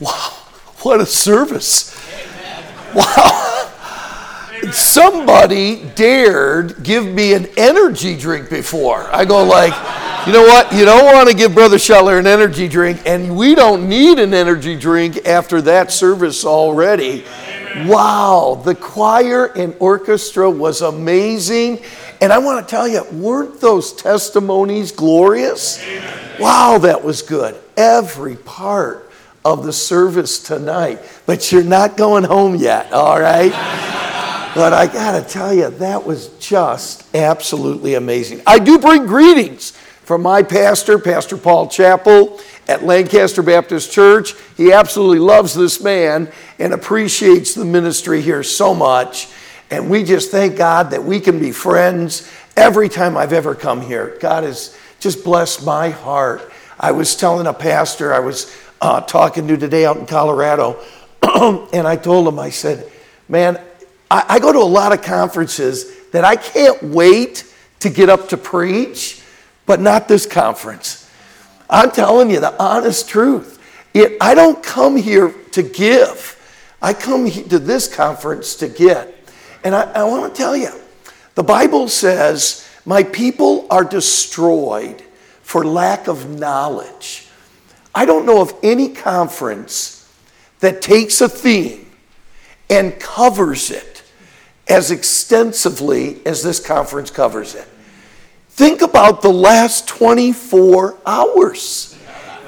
Wow, what a service. Wow. Somebody dared give me an energy drink before. I go like, you know what? You don't want to give Brother Shetler an energy drink, and we don't need an energy drink after that service already. Wow, the choir and orchestra was amazing. And I want to tell you, weren't those testimonies glorious? Wow, that was good. Every part of the service tonight. But you're not going home yet, all right? But I got to tell you, that was just absolutely amazing. I do bring greetings from my pastor, Pastor Paul Chappell at Lancaster Baptist Church. He absolutely loves this man and appreciates the ministry here so much. And we just thank God that we can be friends every time I've ever come here. God has just blessed my heart. I was telling a pastor I was uh, talking to today out in Colorado, and I told him, I said, Man, I, I go to a lot of conferences that I can't wait to get up to preach, but not this conference. I'm telling you the honest truth. It, I don't come here to give. I come to this conference to get. And I, I want to tell you, the Bible says, My people are destroyed for lack of knowledge. I don't know of any conference that takes a theme and covers it as extensively as this conference covers it. Think about the last 24 hours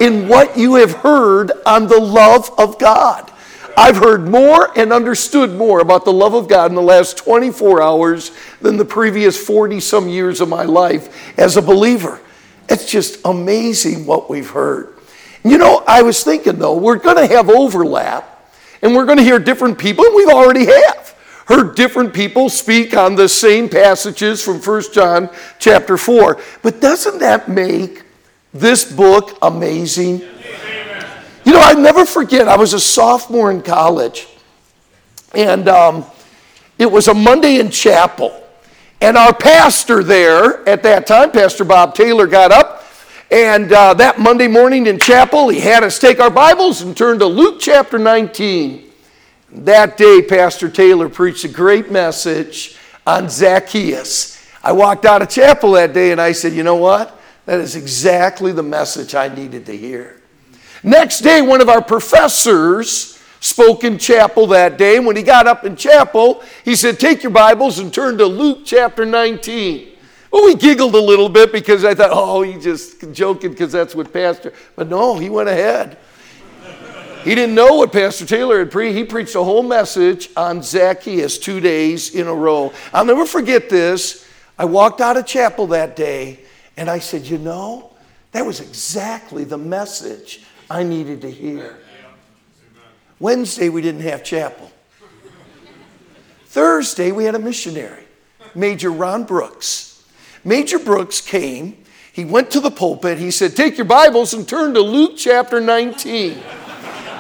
in what you have heard on the love of God. I've heard more and understood more about the love of God in the last 24 hours than the previous 40 some years of my life as a believer. It's just amazing what we've heard. You know, I was thinking though, we're going to have overlap and we're going to hear different people, and we've already have heard different people speak on the same passages from 1 John chapter 4. But doesn't that make this book amazing? You know, I never forget, I was a sophomore in college, and um, it was a Monday in chapel. And our pastor there at that time, Pastor Bob Taylor, got up. And uh, that Monday morning in chapel, he had us take our Bibles and turn to Luke chapter 19. That day, Pastor Taylor preached a great message on Zacchaeus. I walked out of chapel that day and I said, You know what? That is exactly the message I needed to hear. Next day, one of our professors spoke in chapel that day. When he got up in chapel, he said, Take your Bibles and turn to Luke chapter 19. Oh, well, we giggled a little bit because I thought, oh, he's just joking because that's what Pastor. But no, he went ahead. He didn't know what Pastor Taylor had preached. He preached a whole message on Zacchaeus two days in a row. I'll never forget this. I walked out of chapel that day and I said, You know, that was exactly the message I needed to hear. Wednesday, we didn't have chapel. Thursday, we had a missionary, Major Ron Brooks. Major Brooks came, he went to the pulpit, he said, Take your Bibles and turn to Luke chapter 19.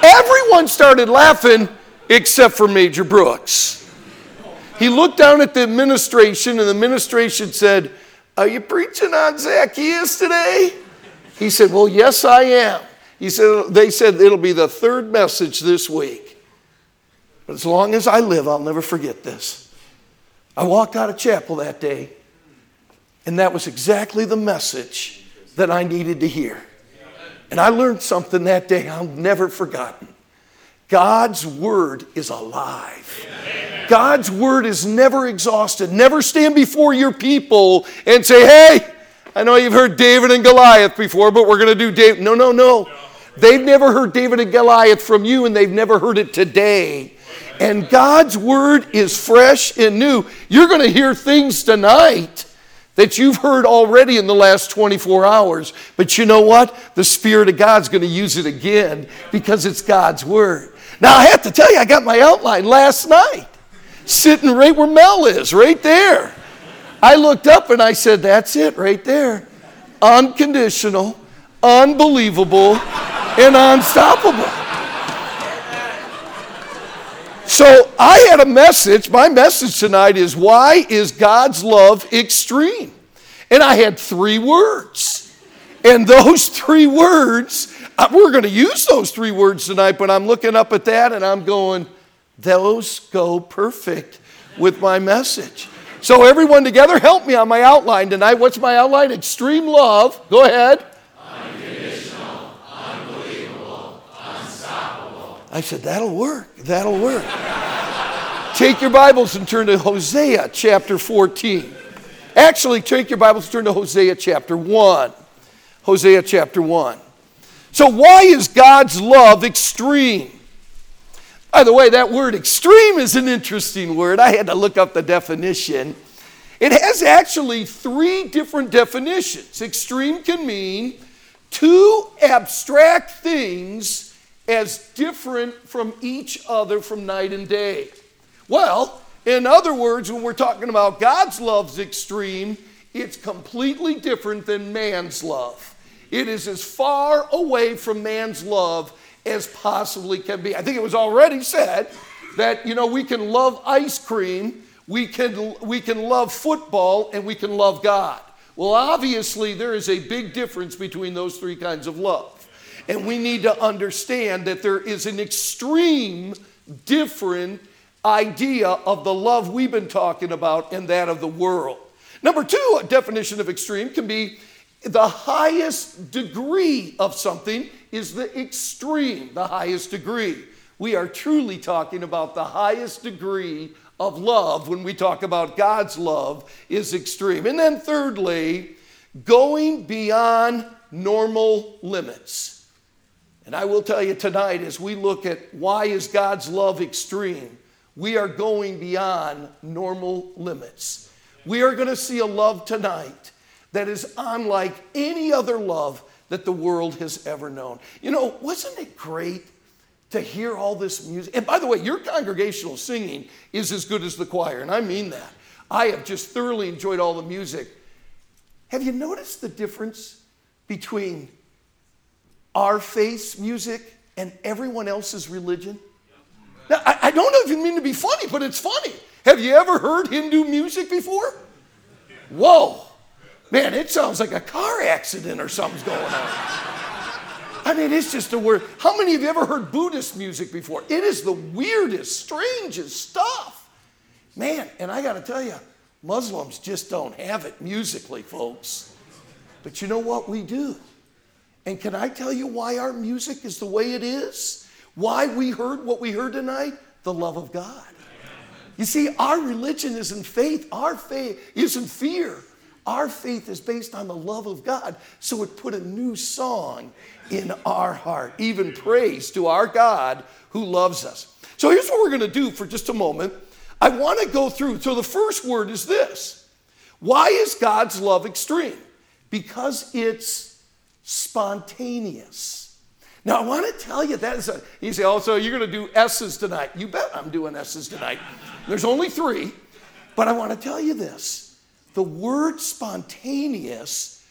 Everyone started laughing except for Major Brooks. He looked down at the administration, and the administration said, Are you preaching on Zacchaeus today? He said, Well, yes, I am. He said, they said it'll be the third message this week. But as long as I live, I'll never forget this. I walked out of chapel that day, and that was exactly the message that I needed to hear. And I learned something that day I'll never forgotten. God's word is alive. God's word is never exhausted. Never stand before your people and say, hey, I know you've heard David and Goliath before, but we're going to do David. No, no, no. They've never heard David and Goliath from you, and they've never heard it today. And God's word is fresh and new. You're going to hear things tonight that you've heard already in the last 24 hours. But you know what? The Spirit of God's going to use it again because it's God's word. Now, I have to tell you, I got my outline last night, sitting right where Mel is, right there. I looked up and I said, That's it right there. Unconditional, unbelievable and unstoppable. So I had a message. My message tonight is why is God's love extreme? And I had three words. And those three words we're going to use those three words tonight, but I'm looking up at that and I'm going, those go perfect with my message. So, everyone together, help me on my outline tonight. What's my outline? Extreme love. Go ahead. Unconditional, unbelievable, unstoppable. I said, that'll work. That'll work. take your Bibles and turn to Hosea chapter 14. Actually, take your Bibles and turn to Hosea chapter 1. Hosea chapter 1. So, why is God's love extreme? By the way, that word extreme is an interesting word. I had to look up the definition. It has actually three different definitions. Extreme can mean two abstract things as different from each other from night and day. Well, in other words, when we're talking about God's love's extreme, it's completely different than man's love. It is as far away from man's love as possibly can be. I think it was already said that, you know, we can love ice cream, we can, we can love football, and we can love God. Well, obviously, there is a big difference between those three kinds of love. And we need to understand that there is an extreme different idea of the love we've been talking about and that of the world. Number two, a definition of extreme can be the highest degree of something is the extreme, the highest degree. We are truly talking about the highest degree of love when we talk about God's love is extreme. And then thirdly, going beyond normal limits. And I will tell you tonight as we look at why is God's love extreme, we are going beyond normal limits. We are going to see a love tonight that is unlike any other love that the world has ever known. You know, wasn't it great to hear all this music? And by the way, your congregational singing is as good as the choir, and I mean that. I have just thoroughly enjoyed all the music. Have you noticed the difference between our faith's music and everyone else's religion? Now, I, I don't even mean to be funny, but it's funny. Have you ever heard Hindu music before? Whoa. Man, it sounds like a car accident or something's going on. I mean, it's just a word. How many of you ever heard Buddhist music before? It is the weirdest, strangest stuff. Man, and I got to tell you, Muslims just don't have it musically, folks. But you know what? We do. And can I tell you why our music is the way it is? Why we heard what we heard tonight? The love of God. You see, our religion isn't faith, our faith isn't fear. Our faith is based on the love of God. So it put a new song in our heart, even praise to our God who loves us. So here's what we're going to do for just a moment. I want to go through. So the first word is this Why is God's love extreme? Because it's spontaneous. Now, I want to tell you that is a, you say, oh, so you're going to do S's tonight. You bet I'm doing S's tonight. There's only three, but I want to tell you this the word spontaneous,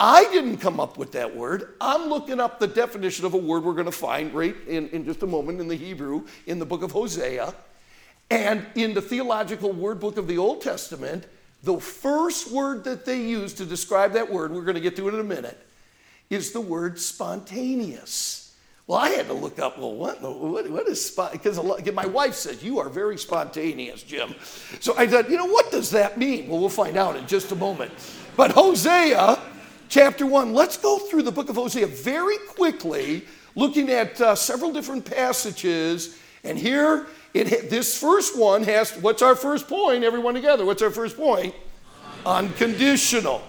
I didn't come up with that word. I'm looking up the definition of a word we're going to find right in, in just a moment in the Hebrew in the book of Hosea. And in the theological word book of the Old Testament, the first word that they use to describe that word, we're going to get to it in a minute, is the word spontaneous. Well, I had to look up, well, what, what, what is spot? Because my wife says, you are very spontaneous, Jim. So I said, you know, what does that mean? Well, we'll find out in just a moment. But Hosea chapter 1, let's go through the book of Hosea very quickly, looking at uh, several different passages. And here, it, this first one has, what's our first point? Everyone together, what's our first point? Unconditional.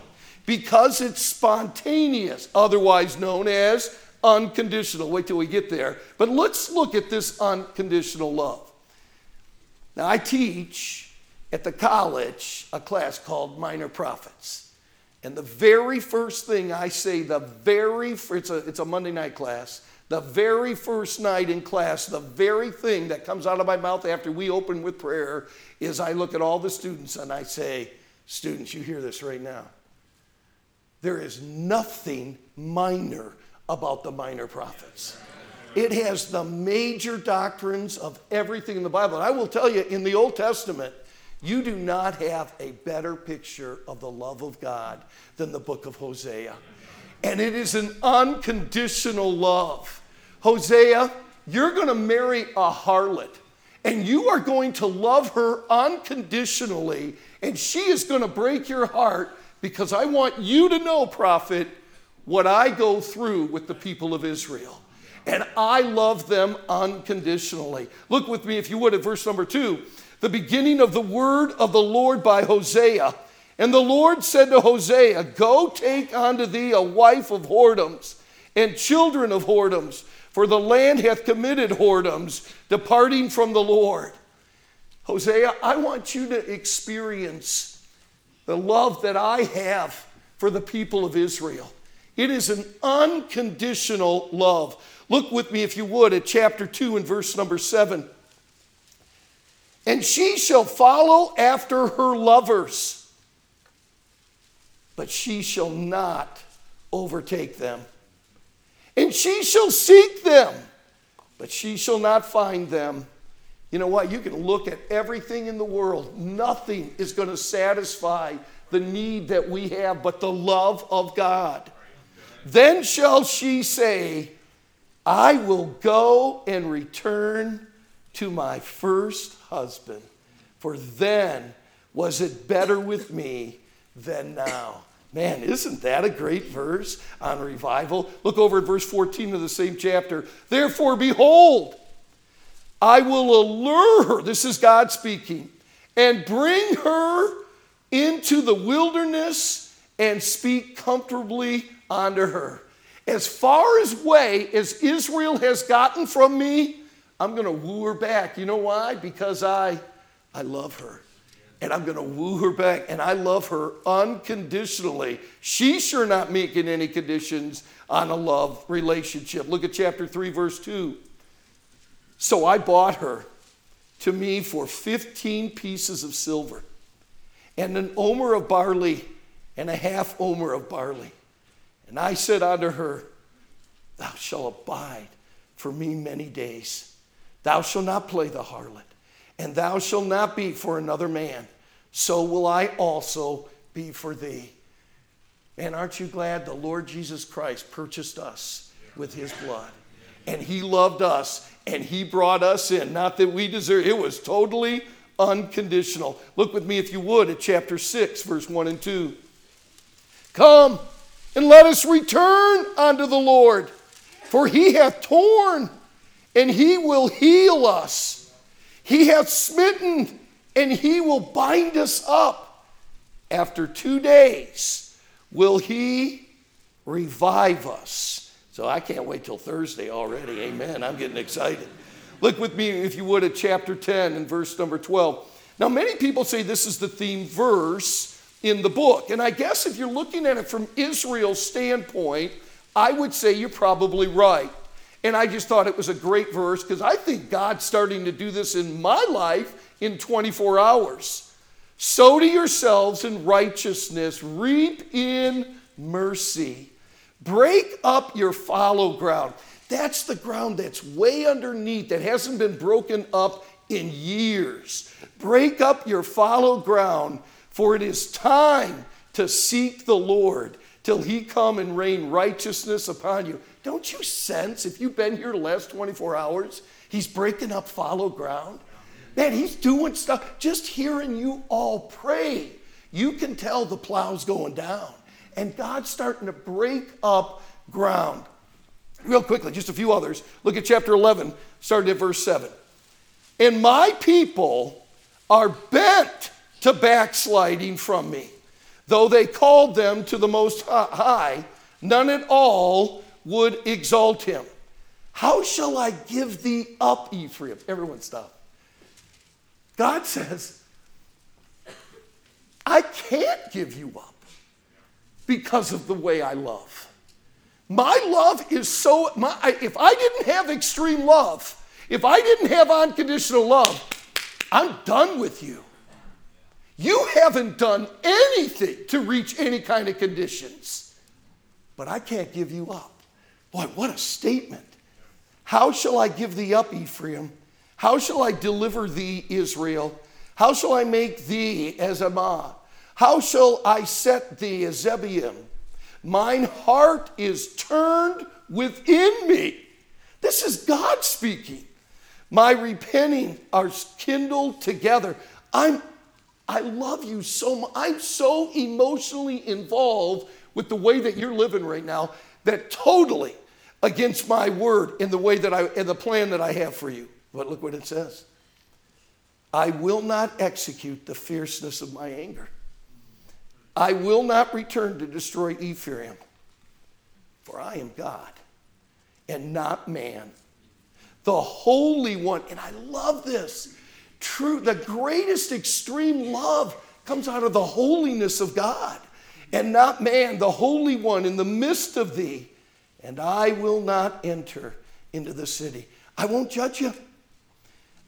Because it's spontaneous, otherwise known as unconditional. Wait till we get there. But let's look at this unconditional love. Now, I teach at the college a class called Minor Prophets. And the very first thing I say, the very, it's a, it's a Monday night class, the very first night in class, the very thing that comes out of my mouth after we open with prayer is I look at all the students and I say, Students, you hear this right now. There is nothing minor about the minor prophets. It has the major doctrines of everything in the Bible. And I will tell you, in the Old Testament, you do not have a better picture of the love of God than the book of Hosea. and it is an unconditional love. Hosea, you're going to marry a harlot, and you are going to love her unconditionally, and she is going to break your heart because I want you to know, prophet, what I go through with the people of Israel. And I love them unconditionally. Look with me, if you would, at verse number two. The beginning of the word of the Lord by Hosea. And the Lord said to Hosea, Go take unto thee a wife of whoredoms and children of whoredoms, for the land hath committed whoredoms, departing from the Lord. Hosea, I want you to experience the love that I have for the people of Israel. It is an unconditional love. Look with me, if you would, at chapter 2 and verse number 7. And she shall follow after her lovers, but she shall not overtake them. And she shall seek them, but she shall not find them. You know what? You can look at everything in the world, nothing is going to satisfy the need that we have but the love of God. Then shall she say, I will go and return to my first husband, for then was it better with me than now. Man, isn't that a great verse on revival? Look over at verse 14 of the same chapter. Therefore, behold, I will allure her, this is God speaking, and bring her into the wilderness and speak comfortably unto her. As far as way as Israel has gotten from me, I'm going to woo her back. You know why? Because I, I love her. And I'm going to woo her back. And I love her unconditionally. She's sure not making any conditions on a love relationship. Look at chapter 3, verse 2. So I bought her to me for 15 pieces of silver and an omer of barley and a half omer of barley. And I said unto her, Thou shalt abide for me many days. Thou shalt not play the harlot, and thou shalt not be for another man. So will I also be for thee. And aren't you glad the Lord Jesus Christ purchased us with his blood? And he loved us and he brought us in. Not that we deserve it, was totally unconditional. Look with me, if you would, at chapter 6, verse 1 and 2. Come and let us return unto the Lord, for he hath torn and he will heal us. He hath smitten and he will bind us up. After two days will he revive us. So I can't wait till Thursday already. Amen. I'm getting excited. Look with me, if you would, at chapter 10 and verse number 12. Now, many people say this is the theme verse in the book. And I guess if you're looking at it from Israel's standpoint, I would say you're probably right. And I just thought it was a great verse because I think God's starting to do this in my life in 24 hours. Sow to yourselves in righteousness, reap in mercy. Break up your fallow ground. That's the ground that's way underneath, that hasn't been broken up in years. Break up your fallow ground for it is time to seek the Lord till he come and rain righteousness upon you. Don't you sense, if you've been here the last 24 hours, he's breaking up fallow ground? Man, he's doing stuff. Just hearing you all pray, you can tell the plow's going down. And God's starting to break up ground. Real quickly, just a few others. Look at chapter 11, starting at verse 7. And my people are bent to backsliding from me. Though they called them to the Most High, none at all would exalt him. How shall I give thee up, Ephraim? Everyone stop. God says, I can't give you up because of the way I love. My love is so, my, if I didn't have extreme love, if I didn't have unconditional love, I'm done with you. You haven't done anything to reach any kind of conditions, but I can't give you up. Boy, what a statement. How shall I give thee up, Ephraim? How shall I deliver thee, Israel? How shall I make thee as Admah? How shall I set thee Zebulun? Mine heart is turned within me. This is God speaking. My repenting are kindled together. I'm I love you so much. I'm so emotionally involved with the way that you're living right now that totally against my word in the way that I and the plan that I have for you. But look what it says. I will not execute the fierceness of my anger. I will not return to destroy Ephraim, for I am God and not man, the Holy One. And I love this. True, the greatest extreme love comes out of the holiness of God and not man, the Holy One in the midst of thee. And I will not enter into the city. I won't judge you.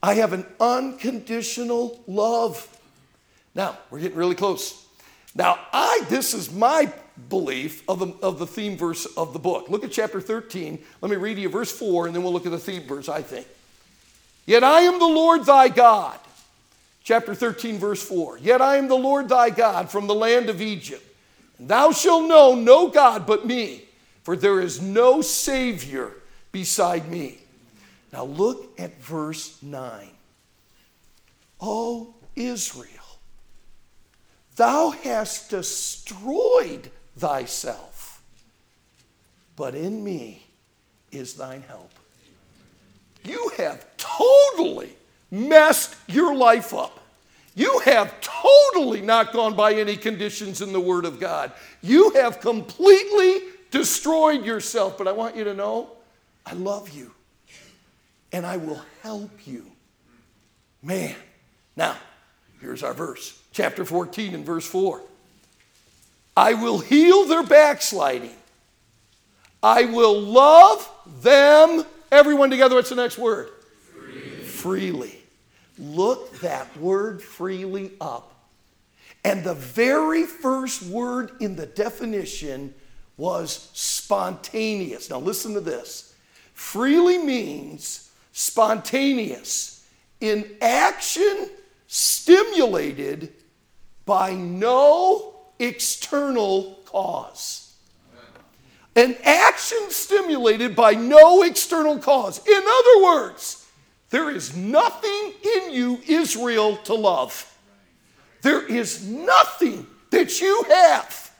I have an unconditional love. Now, we're getting really close. Now, I this is my belief of the, of the theme verse of the book. Look at chapter 13. Let me read you verse 4, and then we'll look at the theme verse, I think. Yet I am the Lord thy God. Chapter 13, verse 4. Yet I am the Lord thy God from the land of Egypt. Thou shalt know no God but me, for there is no Savior beside me. Now look at verse 9. O Israel, thou hast destroyed thyself, but in me is thine help. You have totally messed your life up. You have totally not gone by any conditions in the Word of God. You have completely destroyed yourself. But I want you to know I love you and I will help you. Man. Now, here's our verse, chapter 14 and verse 4. I will heal their backsliding. I will love them. Everyone together, what's the next word? Freely. freely. Look that word freely up. And the very first word in the definition was spontaneous. Now, listen to this. Freely means spontaneous, in action stimulated by no external cause. An action stimulated by no external cause. In other words, there is nothing in you, Israel, to love. There is nothing that you have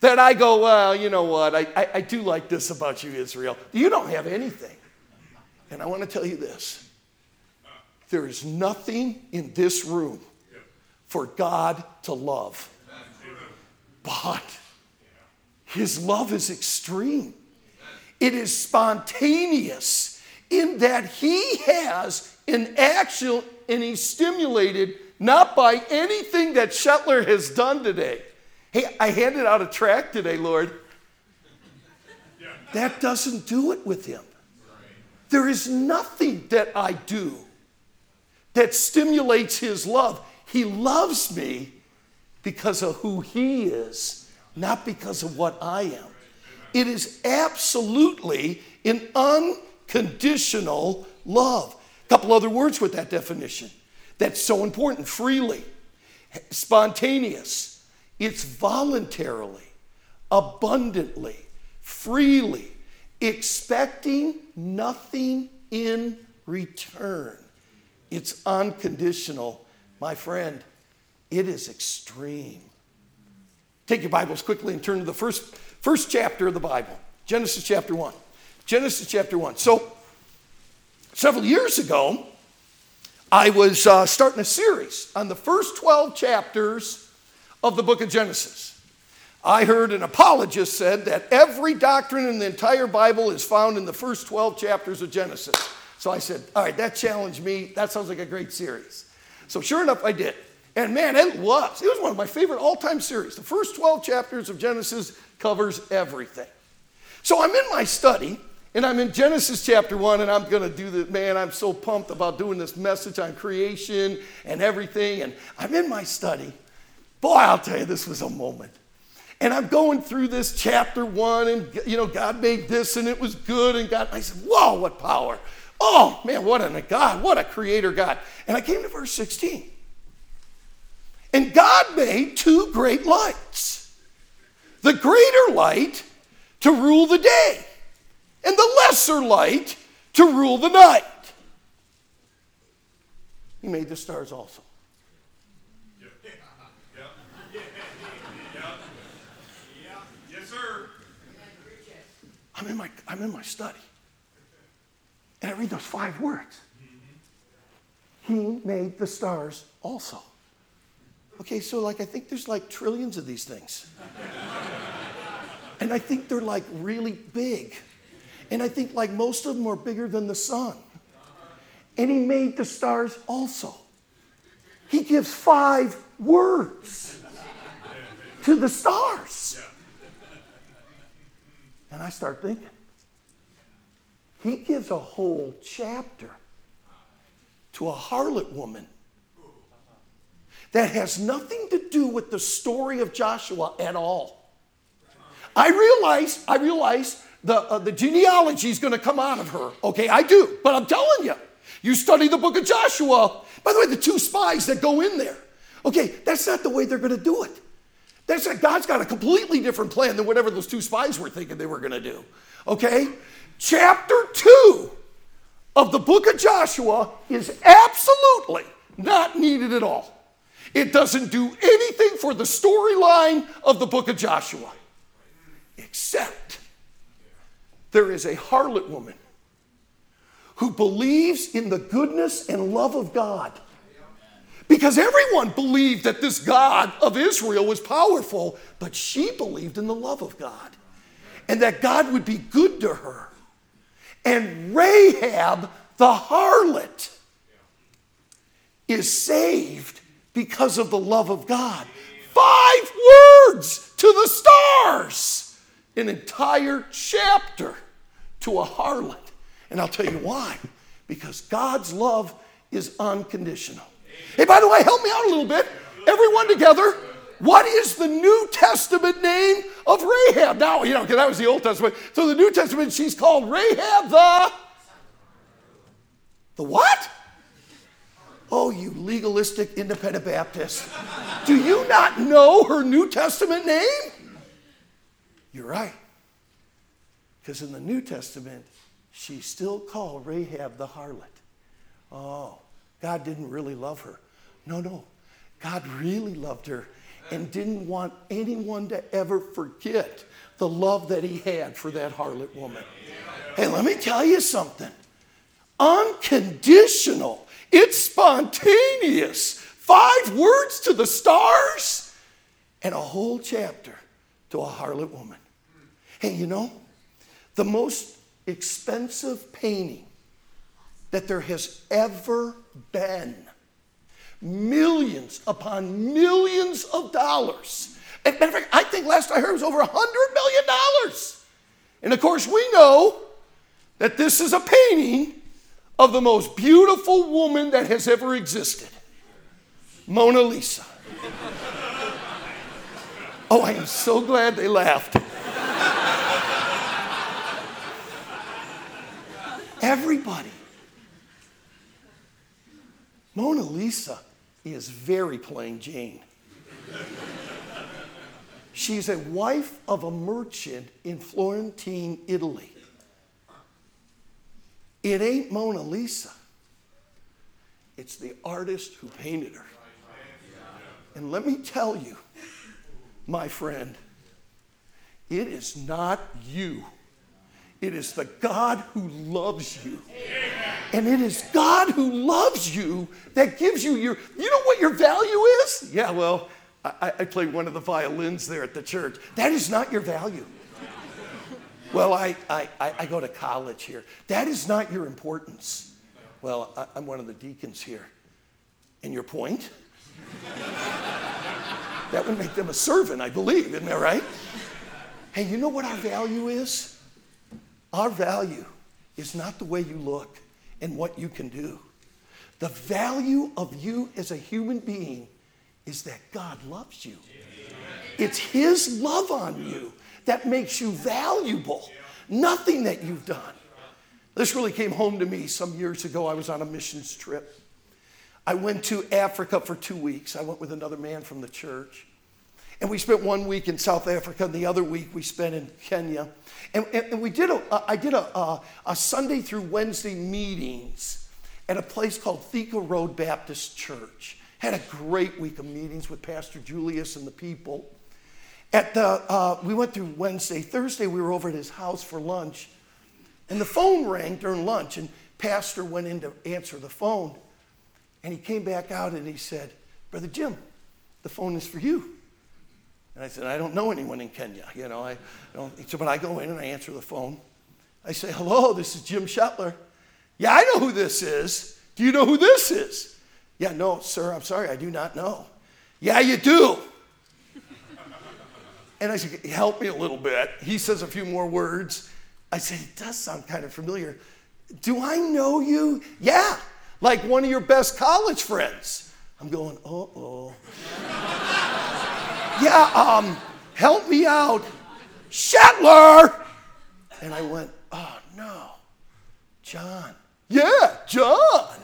that I go, well, you know what, I, I, I do like this about you, Israel. You don't have anything. And I want to tell you this there is nothing in this room for God to love. But his love is extreme. It is spontaneous in that he has an action and he's stimulated not by anything that Shetler has done today. Hey, I handed out a tract today, Lord. That doesn't do it with him. There is nothing that I do that stimulates his love. He loves me because of who he is, not because of what I am. It is absolutely an unconditional love. A couple other words with that definition. That's so important. Freely, spontaneous. It's voluntarily, abundantly, freely, expecting nothing in return. It's unconditional. My friend, it is extreme. Take your Bibles quickly and turn to the first, first chapter of the Bible Genesis chapter 1. Genesis chapter 1. So, several years ago, I was uh, starting a series on the first 12 chapters of the book of Genesis. I heard an apologist said that every doctrine in the entire Bible is found in the first 12 chapters of Genesis. So I said, all right, that challenged me. That sounds like a great series. So sure enough, I did. And man, it was. It was one of my favorite all-time series. The first 12 chapters of Genesis covers everything. So I'm in my study, and I'm in Genesis chapter 1, and I'm going to do the man, I'm so pumped about doing this message on creation and everything. And I'm in my study. Boy, I'll tell you, this was a moment. And I'm going through this chapter one, and you know, God made this and it was good, and God, I said, Whoa, what power! Oh man, what a God, what a creator God. And I came to verse 16. And God made two great lights the greater light to rule the day, and the lesser light to rule the night. He made the stars also. Yes, sir. I'm in my, I'm in my study. And I read those five words. He made the stars also. Okay, so like I think there's like trillions of these things. and I think they're like really big. And I think like most of them are bigger than the sun. And he made the stars also. He gives five words to the stars. And I start thinking, he gives a whole chapter to a harlot woman that has nothing to do with the story of Joshua at all. I realize, I realize the, uh, the genealogy is going to come out of her. Okay, I do. But I'm telling you, you study the book of Joshua. By the way, the two spies that go in there. Okay, that's not the way they're going to do it. That's not, God's got a completely different plan than whatever those two spies were thinking they were going to do. Okay? Chapter 2 of the book of Joshua is absolutely not needed at all. It doesn't do anything for the storyline of the book of Joshua, except there is a harlot woman who believes in the goodness and love of God. Because everyone believed that this God of Israel was powerful, but she believed in the love of God and that God would be good to her. And Rahab, the harlot, is saved because of the love of God. Five words to the stars, an entire chapter to a harlot. And I'll tell you why. Because God's love is unconditional. Hey, by the way, help me out a little bit. Everyone together. What is the New Testament name of Rahab? Now, you know, because that was the Old Testament. So the New Testament, she's called Rahab the. The what? Oh, you legalistic independent Baptist. Do you not know her New Testament name? You're right. Because in the New Testament, she's still called Rahab the harlot. Oh, God didn't really love her. No, no. God really loved her and didn't want anyone to ever forget the love that he had for that harlot woman. Hey, let me tell you something unconditional it's spontaneous. Five words to the stars and a whole chapter to a harlot woman. Hey, you know, the most expensive painting that there has ever been, millions upon millions of dollars. As matter of fact, I think last I heard was over a $100 million. And of course, we know that this is a painting of the most beautiful woman that has ever existed Mona Lisa. Oh, I am so glad they laughed. Everybody. Mona Lisa is very plain Jane. She's a wife of a merchant in Florentine, Italy. It ain't Mona Lisa, it's the artist who painted her. And let me tell you, my friend, it is not you. It is the God who loves you. And it is God who loves you that gives you your, you know what your value is? Yeah, well, I, I play one of the violins there at the church. That is not your value. Well, I, I, I go to college here. That is not your importance. Well, I, I'm one of the deacons here. And your point? that would make them a servant, I believe, isn't that right? Hey, you know what our value is? Our value is not the way you look and what you can do. The value of you as a human being is that God loves you. It's His love on you that makes you valuable, nothing that you've done. This really came home to me some years ago. I was on a missions trip. I went to Africa for two weeks. I went with another man from the church. And we spent one week in South Africa, and the other week we spent in Kenya. And, and, and we did a, I did a, a, a Sunday through Wednesday meetings at a place called Thika Road Baptist Church. Had a great week of meetings with Pastor Julius and the people. At the, uh, we went through Wednesday. Thursday, we were over at his house for lunch. And the phone rang during lunch, and Pastor went in to answer the phone. And he came back out and he said, Brother Jim, the phone is for you. And I said, I don't know anyone in Kenya. You know, I don't. So, but I go in and I answer the phone. I say, hello, this is Jim Shetler. Yeah, I know who this is. Do you know who this is? Yeah, no, sir, I'm sorry, I do not know. Yeah, you do. and I said, help me a little bit. He says a few more words. I said, it does sound kind of familiar. Do I know you? Yeah, like one of your best college friends. I'm going, uh oh yeah, um, help me out. Shetler. And I went, oh no, John. Yeah, John.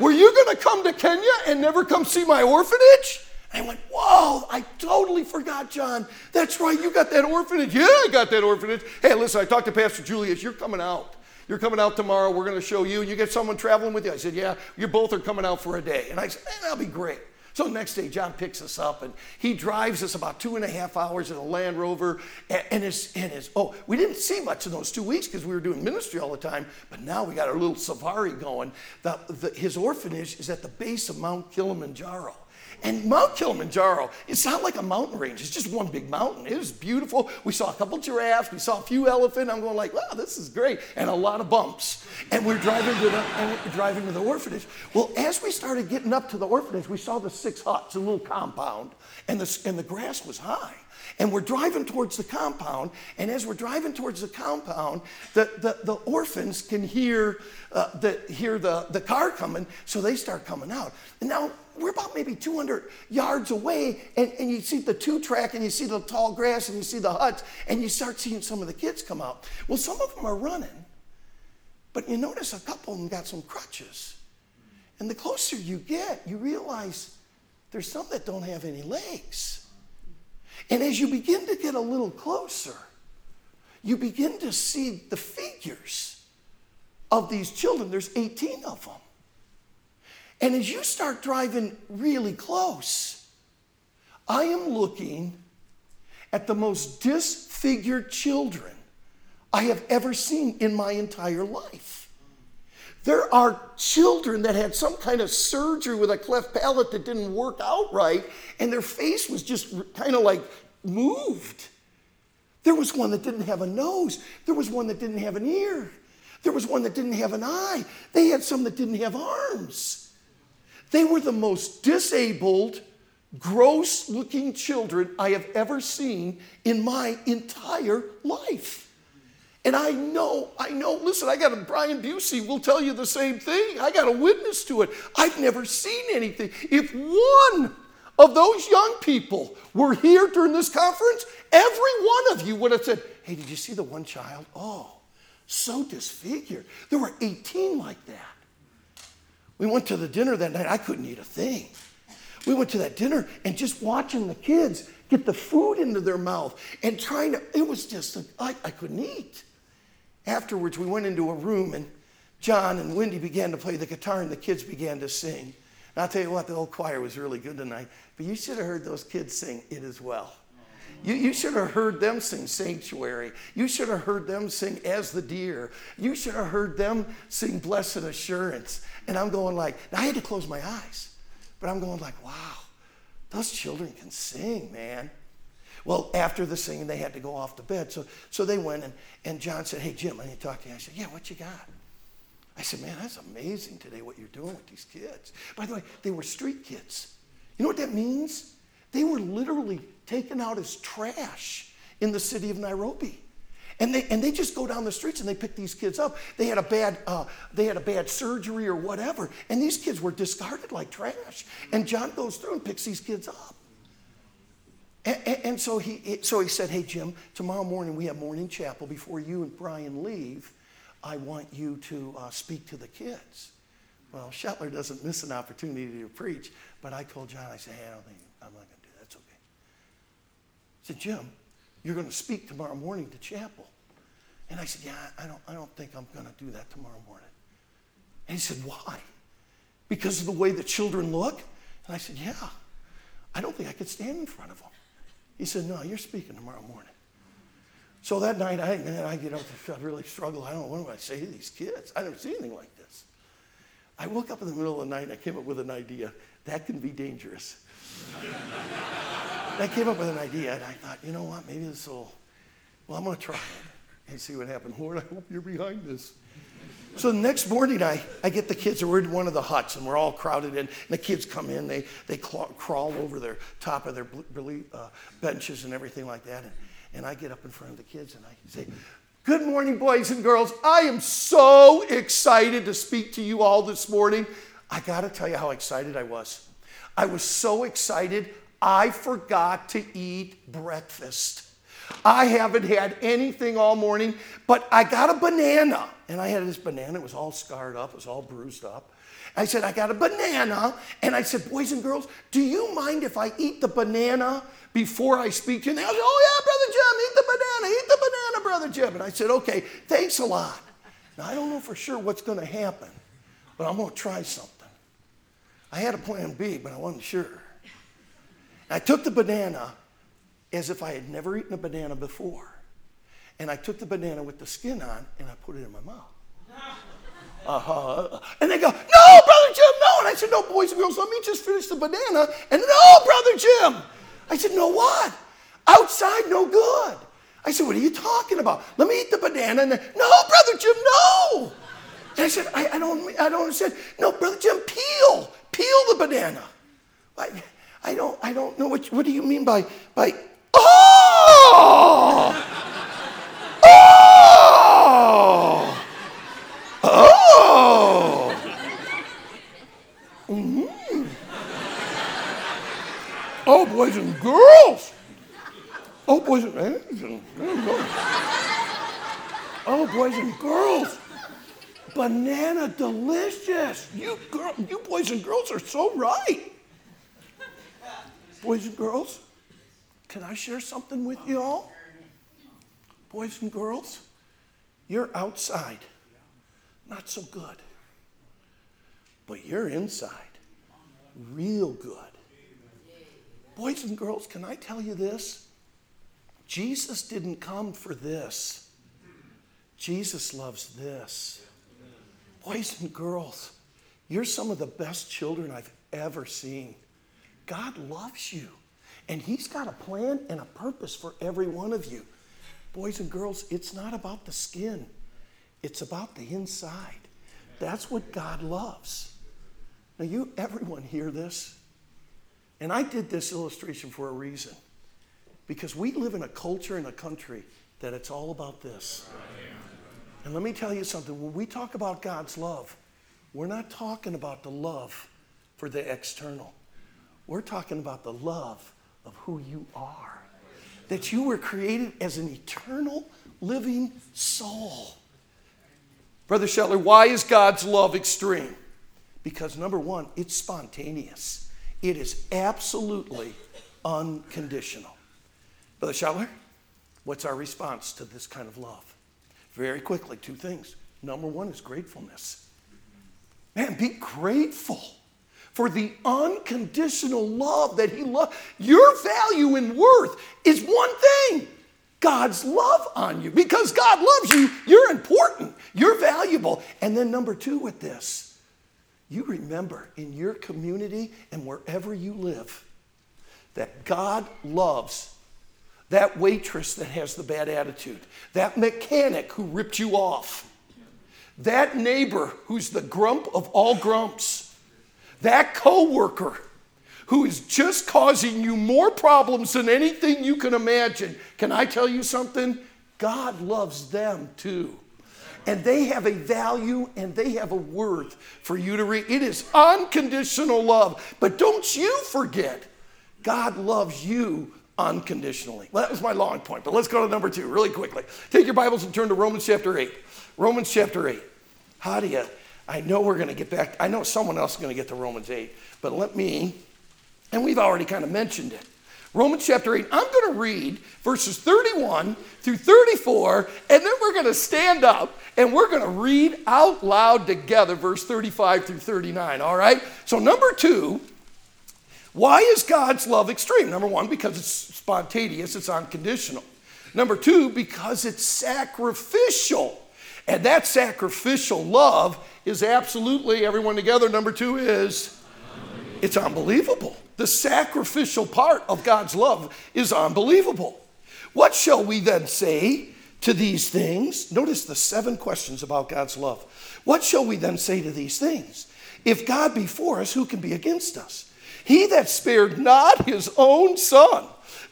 Were you going to come to Kenya and never come see my orphanage? And I went, whoa, I totally forgot, John. That's right, you got that orphanage. Yeah, I got that orphanage. Hey, listen, I talked to Pastor Julius. You're coming out. You're coming out tomorrow. We're going to show you. You get someone traveling with you. I said, yeah, you both are coming out for a day. And I said, man, that'll be great. So next day, John picks us up and he drives us about two and a half hours in a Land Rover. And, his, and his, oh, we didn't see much in those two weeks because we were doing ministry all the time, but now we got our little safari going. The, the, his orphanage is at the base of Mount Kilimanjaro. And Mount Kilimanjaro, it's not like a mountain range. It's just one big mountain. It was beautiful. We saw a couple giraffes. We saw a few elephants. I'm going like, wow, this is great. And a lot of bumps. And we're driving to the, we're driving to the orphanage. Well, as we started getting up to the orphanage, we saw the six huts, a little compound, and the, and the grass was high. And we're driving towards the compound, and as we're driving towards the compound, the, the, the orphans can hear, uh, the, hear the, the car coming, so they start coming out. And now we're about maybe 200 yards away, and, and you see the two track, and you see the tall grass, and you see the huts, and you start seeing some of the kids come out. Well, some of them are running, but you notice a couple of them got some crutches. And the closer you get, you realize there's some that don't have any legs. And as you begin to get a little closer, you begin to see the figures of these children. There's 18 of them. And as you start driving really close, I am looking at the most disfigured children I have ever seen in my entire life. There are children that had some kind of surgery with a cleft palate that didn't work out right, and their face was just kind of like moved. There was one that didn't have a nose, there was one that didn't have an ear, there was one that didn't have an eye, they had some that didn't have arms. They were the most disabled, gross looking children I have ever seen in my entire life. And I know, I know, listen, I got a Brian Busey will tell you the same thing. I got a witness to it. I've never seen anything. If one of those young people were here during this conference, every one of you would have said, Hey, did you see the one child? Oh, so disfigured. There were 18 like that. We went to the dinner that night. I couldn't eat a thing. We went to that dinner and just watching the kids get the food into their mouth and trying to, it was just, I, I couldn't eat. Afterwards, we went into a room and John and Wendy began to play the guitar and the kids began to sing. And I'll tell you what, the whole choir was really good tonight. But you should have heard those kids sing It Is Well. You, you should have heard them sing Sanctuary. You should have heard them sing As the Deer. You should have heard them sing Blessed Assurance. And I'm going like, I had to close my eyes, but I'm going like, wow, those children can sing, man. Well, after the singing, they had to go off to bed. So, so they went, and, and John said, Hey, Jim, I need to talk to you. I said, Yeah, what you got? I said, Man, that's amazing today what you're doing with these kids. By the way, they were street kids. You know what that means? They were literally taken out as trash in the city of Nairobi. And they, and they just go down the streets and they pick these kids up. They had a bad, uh, they had a bad surgery or whatever, and these kids were discarded like trash. And John goes through and picks these kids up. And, and, and so, he, so he said, Hey, Jim, tomorrow morning we have morning chapel. Before you and Brian leave, I want you to uh, speak to the kids. Well, Shetler doesn't miss an opportunity to preach, but I told John, I said, Hey, I don't think, I'm not going to do that. That's okay. He said, Jim, you're going to speak tomorrow morning to chapel. And I said, Yeah, I don't, I don't think I'm going to do that tomorrow morning. And he said, Why? Because of the way the children look? And I said, Yeah, I don't think I could stand in front of them. He said, No, you're speaking tomorrow morning. So that night, I, man, I get up, I really struggle. I don't know, what do I say to these kids? I never seen anything like this. I woke up in the middle of the night and I came up with an idea. That can be dangerous. I came up with an idea and I thought, you know what, maybe this will, well, I'm going to try it and see what happens. Lord, I hope you're behind this. So the next morning, I, I get the kids, we're in one of the huts, and we're all crowded in. And the kids come in, they, they claw, crawl over their top of their uh, benches and everything like that. And, and I get up in front of the kids and I say, Good morning, boys and girls. I am so excited to speak to you all this morning. I got to tell you how excited I was. I was so excited, I forgot to eat breakfast. I haven't had anything all morning, but I got a banana. And I had this banana, it was all scarred up, it was all bruised up. I said, I got a banana. And I said, boys and girls, do you mind if I eat the banana before I speak to you? And they said, oh yeah, Brother Jim, eat the banana, eat the banana, Brother Jim. And I said, okay, thanks a lot. Now, I don't know for sure what's going to happen, but I'm going to try something. I had a plan B, but I wasn't sure. I took the banana as if I had never eaten a banana before. And I took the banana with the skin on and I put it in my mouth. Uh-huh. And they go, no, Brother Jim, no. And I said, no, boys and girls, let me just finish the banana. And no, Brother Jim. I said, no, what? Outside, no good. I said, what are you talking about? Let me eat the banana. And then, no, Brother Jim, no. And I said, I, I don't, I don't understand. No, Brother Jim, peel, peel the banana. I, I don't, I don't know what, what do you mean by, by, oh! Oh! Oh! Mm-hmm. Oh, boys and girls! Oh, boys and girls. Oh, boys and girls! Banana delicious! You girl, you boys and girls are so right. Boys and girls, can I share something with you all? Boys and girls, you're outside, not so good. But you're inside, real good. Boys and girls, can I tell you this? Jesus didn't come for this. Jesus loves this. Boys and girls, you're some of the best children I've ever seen. God loves you, and He's got a plan and a purpose for every one of you. Boys and girls, it's not about the skin, it's about the inside. That's what God loves. Now, you, everyone, hear this. And I did this illustration for a reason. Because we live in a culture and a country that it's all about this. And let me tell you something when we talk about God's love, we're not talking about the love for the external. We're talking about the love of who you are. That you were created as an eternal living soul. Brother Shetler, why is God's love extreme? Because number one, it's spontaneous, it is absolutely unconditional. Brother Shetler, what's our response to this kind of love? Very quickly, two things. Number one is gratefulness. Man, be grateful for the unconditional love that He loves. Your value and worth is one thing God's love on you. Because God loves you, you're important, you're valuable. And then, number two, with this, you remember in your community and wherever you live that God loves that waitress that has the bad attitude, that mechanic who ripped you off, that neighbor who's the grump of all grumps that coworker who is just causing you more problems than anything you can imagine. Can I tell you something? God loves them too. And they have a value and they have a worth for you to read. It is unconditional love. But don't you forget, God loves you unconditionally. That was my long point, but let's go to number two really quickly. Take your Bibles and turn to Romans chapter 8. Romans chapter 8. How do you I know we're going to get back. I know someone else is going to get to Romans 8, but let me, and we've already kind of mentioned it. Romans chapter 8. I'm going to read verses 31 through 34, and then we're going to stand up and we're going to read out loud together verse 35 through 39. All right? So, number two, why is God's love extreme? Number one, because it's spontaneous, it's unconditional. Number two, because it's sacrificial. And that sacrificial love is absolutely, everyone together, number two is, it's unbelievable. The sacrificial part of God's love is unbelievable. What shall we then say to these things? Notice the seven questions about God's love. What shall we then say to these things? If God be for us, who can be against us? He that spared not his own son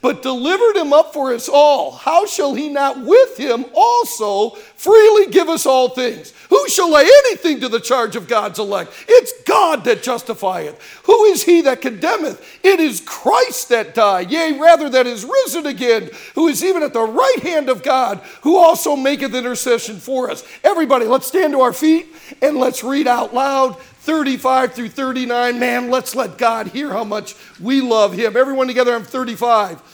but delivered him up for us all, how shall he not with him also freely give us all things? Who shall lay anything to the charge of God's elect? It's God that justifieth. Who is he that condemneth? It is Christ that died, yea, rather that is risen again, who is even at the right hand of God, who also maketh intercession for us. Everybody, let's stand to our feet and let's read out loud 35 through 39. Man, let's let God hear how much we love him. Everyone together, I'm 35.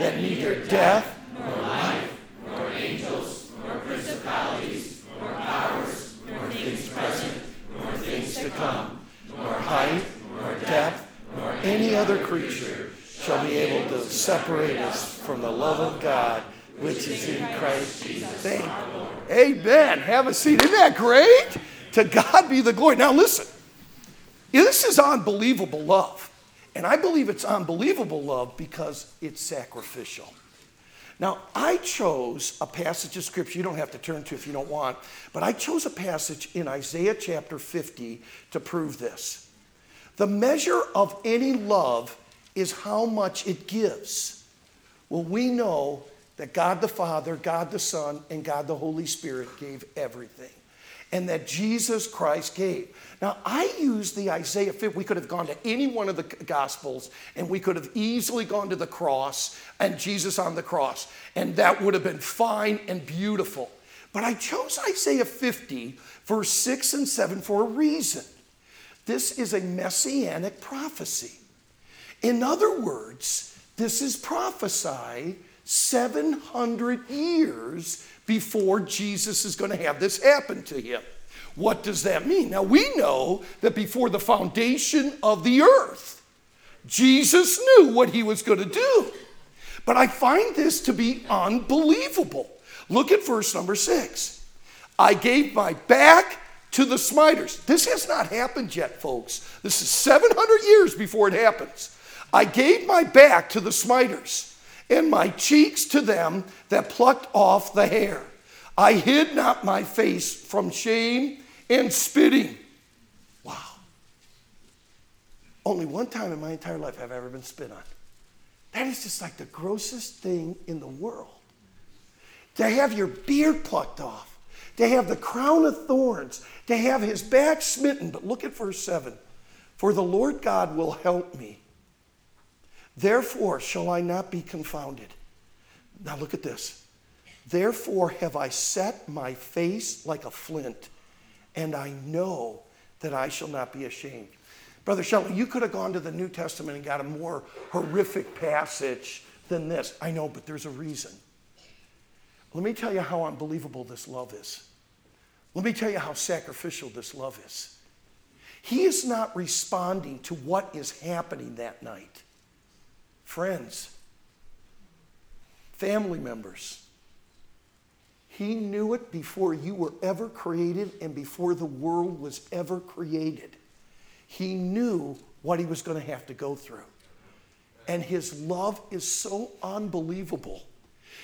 that neither death, nor life, nor angels, nor principalities, nor powers, nor things present, nor things to come, nor height, nor depth, nor any other creature shall be able to separate us from the love of God which is in Christ Jesus. Thank. Amen. Have a seat. Isn't that great? To God be the glory. Now listen. This is unbelievable love. And I believe it's unbelievable love because it's sacrificial. Now, I chose a passage of scripture you don't have to turn to if you don't want, but I chose a passage in Isaiah chapter 50 to prove this. The measure of any love is how much it gives. Well, we know that God the Father, God the Son, and God the Holy Spirit gave everything and that Jesus Christ gave. Now, I use the Isaiah 50. We could have gone to any one of the Gospels and we could have easily gone to the cross and Jesus on the cross, and that would have been fine and beautiful. But I chose Isaiah 50, verse 6 and 7 for a reason. This is a messianic prophecy. In other words, this is prophesied 700 years before Jesus is going to have this happen to him. What does that mean? Now, we know that before the foundation of the earth, Jesus knew what he was going to do. But I find this to be unbelievable. Look at verse number six. I gave my back to the smiters. This has not happened yet, folks. This is 700 years before it happens. I gave my back to the smiters and my cheeks to them that plucked off the hair. I hid not my face from shame and spitting. Wow. Only one time in my entire life have I ever been spit on. That is just like the grossest thing in the world. To have your beard plucked off, to have the crown of thorns, to have his back smitten. But look at verse 7 For the Lord God will help me. Therefore shall I not be confounded. Now look at this. Therefore have I set my face like a flint, and I know that I shall not be ashamed. Brother Shetler, you could have gone to the New Testament and got a more horrific passage than this. I know, but there's a reason. Let me tell you how unbelievable this love is. Let me tell you how sacrificial this love is. He is not responding to what is happening that night friends, family members. He knew it before you were ever created and before the world was ever created. He knew what he was going to have to go through. And his love is so unbelievable.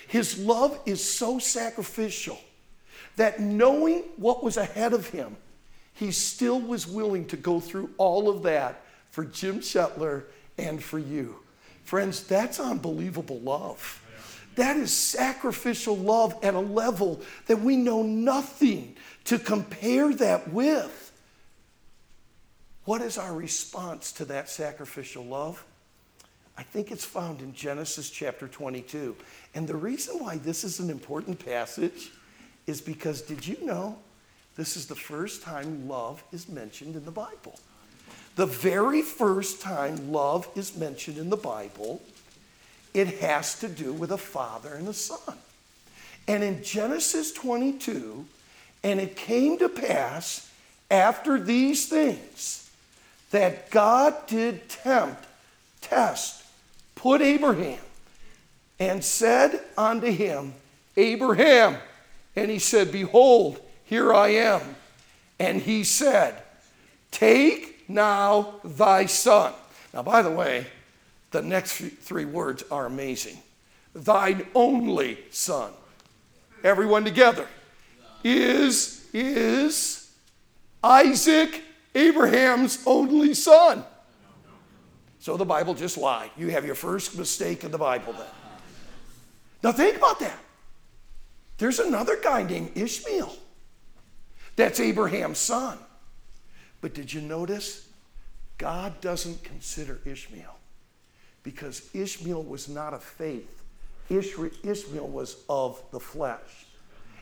His love is so sacrificial that knowing what was ahead of him, he still was willing to go through all of that for Jim Shetler and for you. Friends, that's unbelievable love. That is sacrificial love at a level that we know nothing to compare that with. What is our response to that sacrificial love? I think it's found in Genesis chapter 22. And the reason why this is an important passage is because did you know this is the first time love is mentioned in the Bible? The very first time love is mentioned in the Bible, it has to do with a father and a son. And in Genesis 22, and it came to pass after these things that God did tempt, test, put Abraham, and said unto him, Abraham. And he said, Behold, here I am. And he said, Take now thy son. Now, by the way, the next three words are amazing. Thine only son. Everyone together. Is, is Isaac Abraham's only son. So the Bible just lied. You have your first mistake in the Bible then. Now think about that. There's another guy named Ishmael. That's Abraham's son. But did you notice? God doesn't consider Ishmael because Ishmael was not of faith. Ishmael was of the flesh.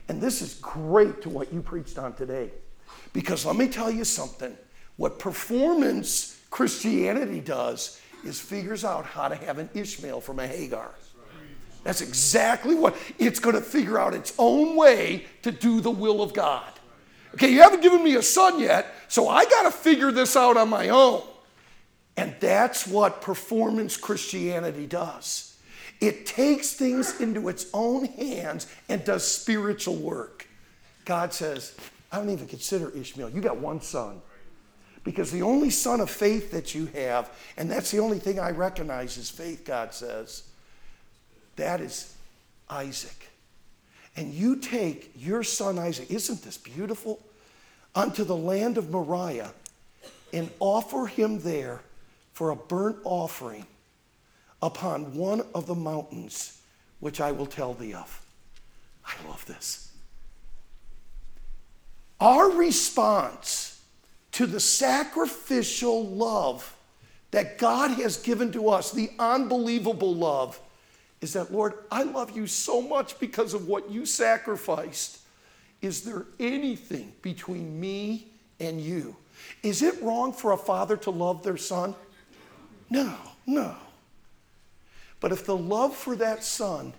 And this is great to what you preached on today. Because let me tell you something. What performance Christianity does is figures out how to have an Ishmael from a Hagar. That's exactly what it's going to figure out its own way to do the will of God. Okay, you haven't given me a son yet, so I got to figure this out on my own. And that's what performance Christianity does. It takes things into its own hands and does spiritual work. God says, I don't even consider Ishmael. You got one son. Because the only son of faith that you have, and that's the only thing I recognize is faith, God says, that is Isaac. And you take your son Isaac, isn't this beautiful? Unto the land of Moriah and offer him there for a burnt offering upon one of the mountains which I will tell thee of. I love this. Our response to the sacrificial love that God has given to us, the unbelievable love, is that, Lord, I love you so much because of what you sacrificed. Is there anything between me and you? Is it wrong for a father to love their son? No, no. But if the love for that son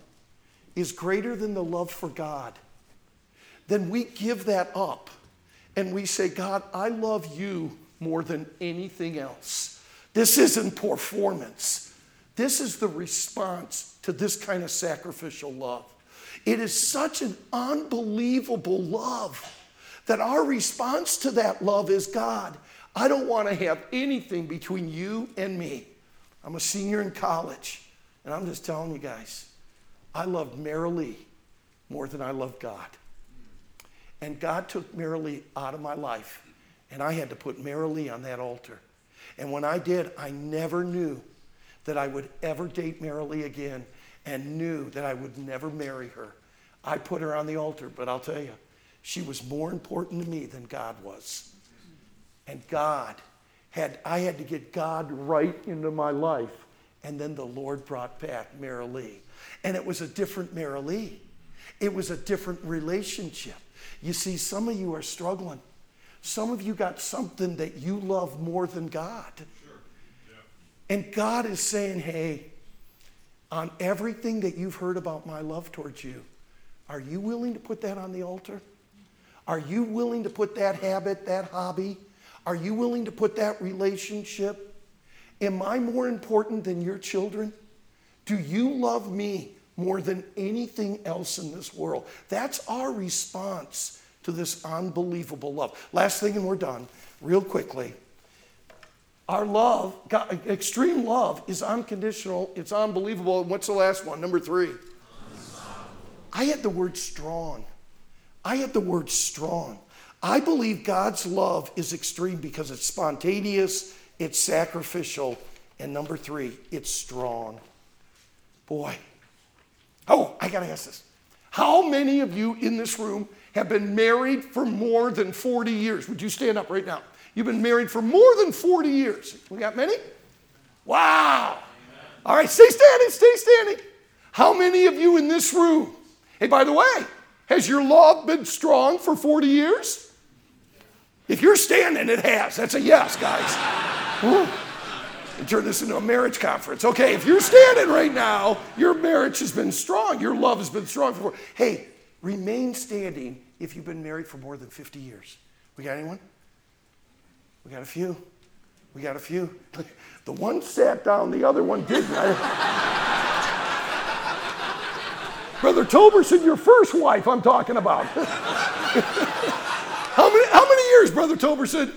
is greater than the love for God, then we give that up and we say, God, I love you more than anything else. This isn't performance. This is the response to this kind of sacrificial love. It is such an unbelievable love that our response to that love is God, I don't want to have anything between you and me. I'm a senior in college, and I'm just telling you guys, I loved Marilee more than I love God. And God took Marilee out of my life, and I had to put Marilee on that altar. And when I did, I never knew that I would ever date Marilee again and knew that I would never marry her. I put her on the altar, but I'll tell you, she was more important to me than God was. And God had, I had to get God right into my life. And then the Lord brought back Marilee. And it was a different Marilee. It was a different relationship. You see, some of you are struggling. Some of you got something that you love more than God. And God is saying, hey, on everything that you've heard about my love towards you, are you willing to put that on the altar? Are you willing to put that habit, that hobby? Are you willing to put that relationship? Am I more important than your children? Do you love me more than anything else in this world. That's our response to this unbelievable love. Last thing, and we're done, real quickly. Our love, God, extreme love, is unconditional, it's unbelievable. And what's the last one? Number three. I had the word strong. I had the word strong. I believe God's love is extreme because it's spontaneous, it's sacrificial, And number three, it's strong. Boy. Oh, I got to ask this. How many of you in this room have been married for more than 40 years? Would you stand up right now? You've been married for more than 40 years. We got many? Wow. All right, stay standing, stay standing. How many of you in this room? Hey, by the way, has your love been strong for 40 years? If you're standing, it has. That's a yes, guys. And turn this into a marriage conference. Okay, if you're standing right now, your marriage has been strong. Your love has been strong for. Hey, remain standing if you've been married for more than 50 years. We got anyone? We got a few. We got a few. The one sat down, the other one didn't. Brother Toberson, your first wife, I'm talking about. how, many, how many years, Brother Toberson?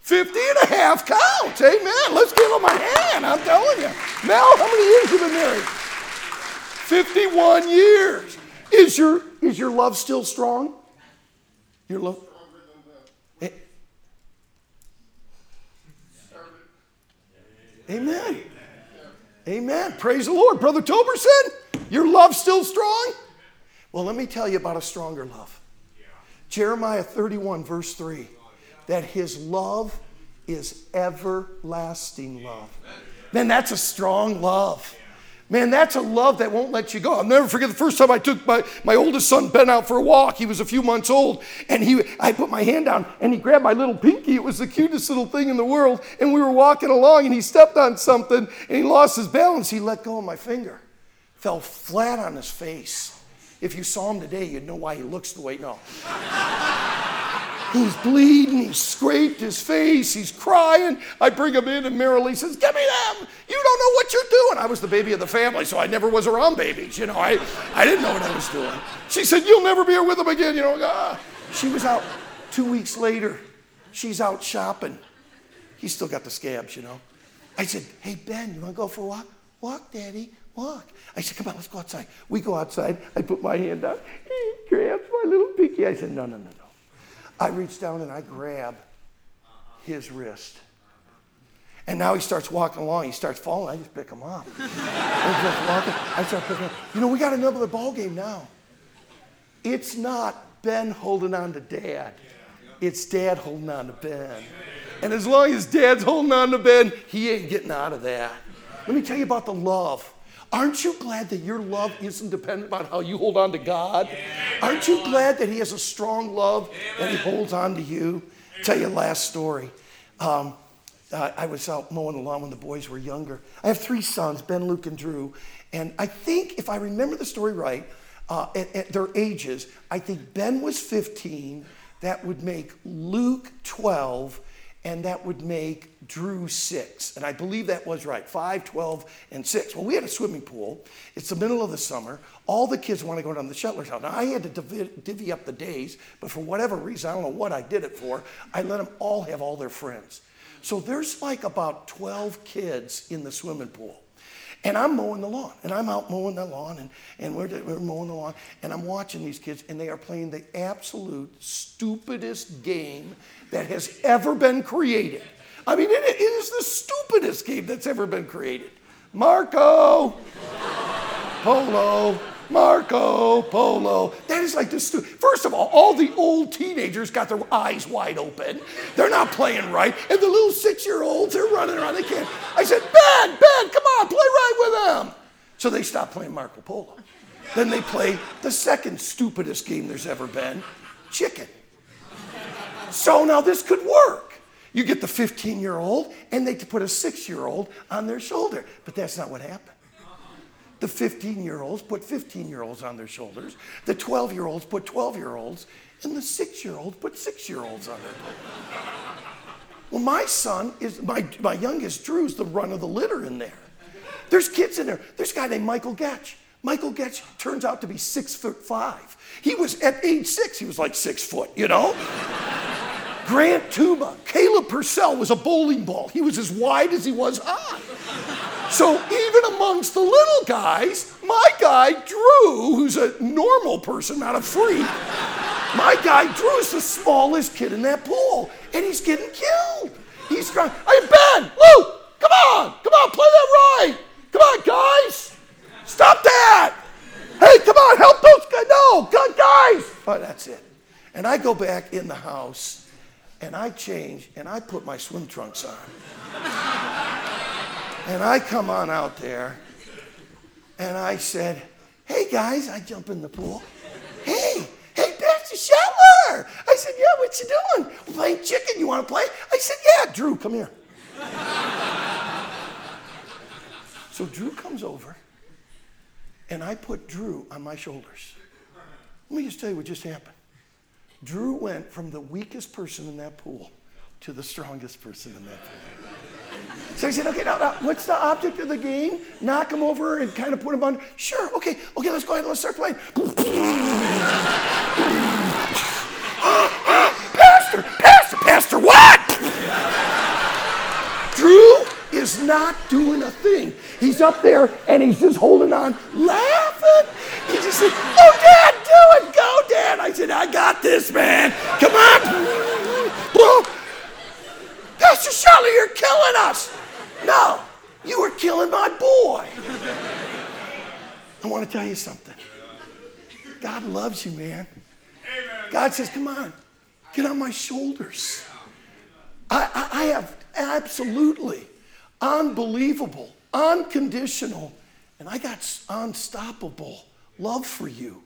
50 and a half counts. Amen. Let's give him a hand. I'm telling you. Mel, how many years have you been married? 51 years. Is your, is your love still strong? Your love? Amen. Amen. Praise the Lord. Brother Toberson, your love still strong? Well, let me tell you about a stronger love. Jeremiah 31, verse 3 that his love is everlasting love. Then that's a strong love. Man, that's a love that won't let you go. I'll never forget the first time I took my, my oldest son Ben out for a walk. He was a few months old, and he I put my hand down and he grabbed my little pinky. It was the cutest little thing in the world. And we were walking along and he stepped on something and he lost his balance. He let go of my finger. Fell flat on his face. If you saw him today, you'd know why he looks the way. No. He's bleeding. He scraped his face. He's crying. I bring him in, and Marilee says, Give me them. You don't know what you're doing. I was the baby of the family, so I never was around babies. You know, I, I didn't know what I was doing. She said, You'll never be here with them again. You know, ah. she was out two weeks later. She's out shopping. He's still got the scabs, you know. I said, Hey, Ben, you want to go for a walk? Walk, Daddy, walk. I said, Come on, let's go outside. We go outside. I put my hand out. He grabs my little pinky. I said, No, no, no, no. I reach down and I grab his wrist. And now he starts walking along. He starts falling. I just pick him up. I start picking up. You know, we got another ball game now. It's not Ben holding on to dad. It's dad holding on to Ben. And as long as dad's holding on to Ben, he ain't getting out of that. Let me tell you about the love. Aren't you glad that your love isn't dependent on how you hold on to God? Aren't you glad that He has a strong love that He holds on to you? I'll tell you a last story. Um, uh, I was out mowing the lawn when the boys were younger. I have three sons, Ben, Luke, and Drew. And I think, if I remember the story right, uh, at, at their ages, I think Ben was 15, that would make Luke 12, and that would make Drew six. And I believe that was right 5, 12, and 6. Well, we had a swimming pool. It's the middle of the summer. All the kids want to go down the Shetler's house. Now, I had to divvy up the days, but for whatever reason, I don't know what I did it for, I let them all have all their friends. So there's like about 12 kids in the swimming pool. And I'm mowing the lawn, and I'm out mowing the lawn, and, and we're, we're mowing the lawn, and I'm watching these kids, and they are playing the absolute stupidest game that has ever been created. I mean, it, it is the stupidest game that's ever been created. Marco, Polo, Marco Polo. That is like the stu- first of all, all the old teenagers got their eyes wide open. They're not playing right, and the little six-year-olds are running around. They can't. I said, Ben, Ben, come on, play right with them. So they stopped playing Marco Polo. Then they play the second stupidest game there's ever been, chicken. So now this could work. You get the 15 year old, and they put a six year old on their shoulder. But that's not what happened. The 15 year olds put 15 year olds on their shoulders. The 12 year olds put 12 year olds. And the six year olds put six year olds on their Well, my son is, my, my youngest Drew's the run of the litter in there. There's kids in there. There's a guy named Michael Getch. Michael Getch turns out to be six foot five. He was at age six, he was like six foot, you know? Grant Tuba, Caleb Purcell was a bowling ball. He was as wide as he was high. So even amongst the little guys, my guy Drew, who's a normal person, not a freak, my guy Drew is the smallest kid in that pool, and he's getting killed. He's crying, "Hey Ben, Luke, come on, come on, play that right. Come on, guys. Stop that. Hey, come on, help those guys. No, guys. Oh, that's it. And I go back in the house and I change and I put my swim trunks on. And I come on out there and I said, Hey guys, I jump in the pool. Hey, hey, Pastor Shetler. I said, Yeah, what you doing? We're playing chicken. You want to play? I said, Yeah, Drew, come here. so Drew comes over and I put Drew on my shoulders. Let me just tell you what just happened. Drew went from the weakest person in that pool to the strongest person in that pool. So I said, okay, now, now, what's the object of the game? Knock him over and kind of put him on. Sure, okay, okay, let's go ahead and let's start playing. pastor, pastor, pastor, what? Drew is not doing a thing. He's up there and he's just holding on, laughing. He just said, oh, Dad, do it, go, Dad. I said, I got this, man. Come on. Pastor Shetler, you're killing us. No, you were killing my boy. I want to tell you something. God loves you, man. God says, come on, get on my shoulders. I, I, I have absolutely unbelievable, unconditional, and I got unstoppable love for you.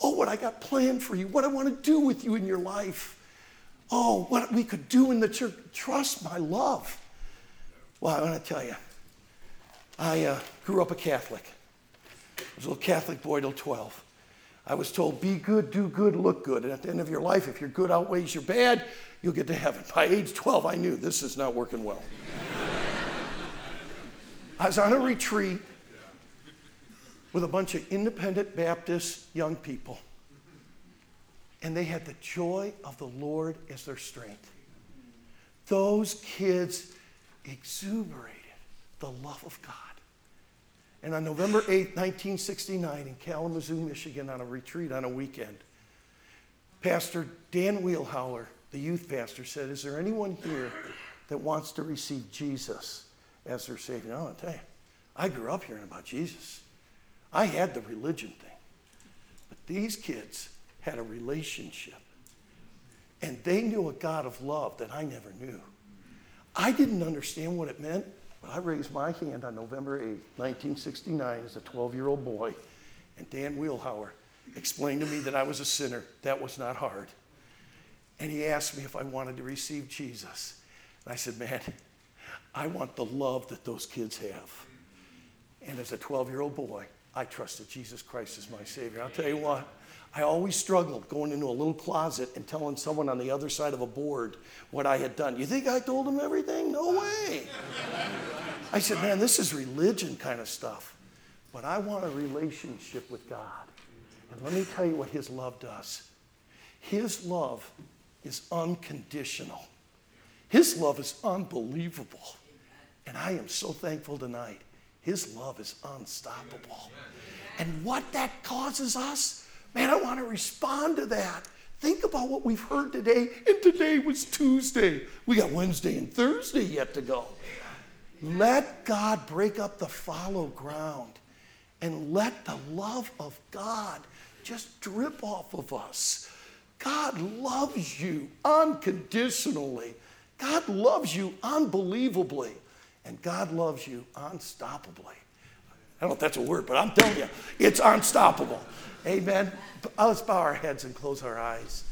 Oh, what I got planned for you, what I want to do with you in your life. Oh, what we could do in the church. Trust my love. Well, I want to tell you, I uh, grew up a Catholic. I was a little Catholic boy till 12. I was told, be good, do good, look good. And at the end of your life, if your good outweighs your bad, you'll get to heaven. By age 12, I knew this is not working well. I was on a retreat with a bunch of independent Baptist young people, and they had the joy of the Lord as their strength. Those kids exuberated the love of God. And on November 8, 1969, in Kalamazoo, Michigan, on a retreat on a weekend, Pastor Dan Wheelhauer, the youth pastor, said, Is there anyone here that wants to receive Jesus as their Savior? I want to tell you, I grew up hearing about Jesus. I had the religion thing. But these kids had a relationship. And they knew a God of love that I never knew. I didn't understand what it meant, but I raised my hand on November 8, 1969, as a 12 year old boy, and Dan Wheelhauer explained to me that I was a sinner. That was not hard. And he asked me if I wanted to receive Jesus. And I said, Man, I want the love that those kids have. And as a 12 year old boy, I trusted Jesus Christ as my Savior. I'll tell you what, I always struggled going into a little closet and telling someone on the other side of a board what I had done. You think I told them everything? No way. I said, man, this is religion kind of stuff. But I want a relationship with God. And let me tell you what His love does His love is unconditional, His love is unbelievable. And I am so thankful tonight. His love is unstoppable. And what that causes us Man, I want to respond to that. Think about what we've heard today, and today was Tuesday. We got Wednesday and Thursday yet to go. Let God break up the fallow ground and let the love of God just drip off of us. God loves you unconditionally. God loves you unbelievably. And God loves you unstoppably. I don't know if that's a word, but I'm telling you, it's unstoppable. Amen. Let's bow our heads and close our eyes.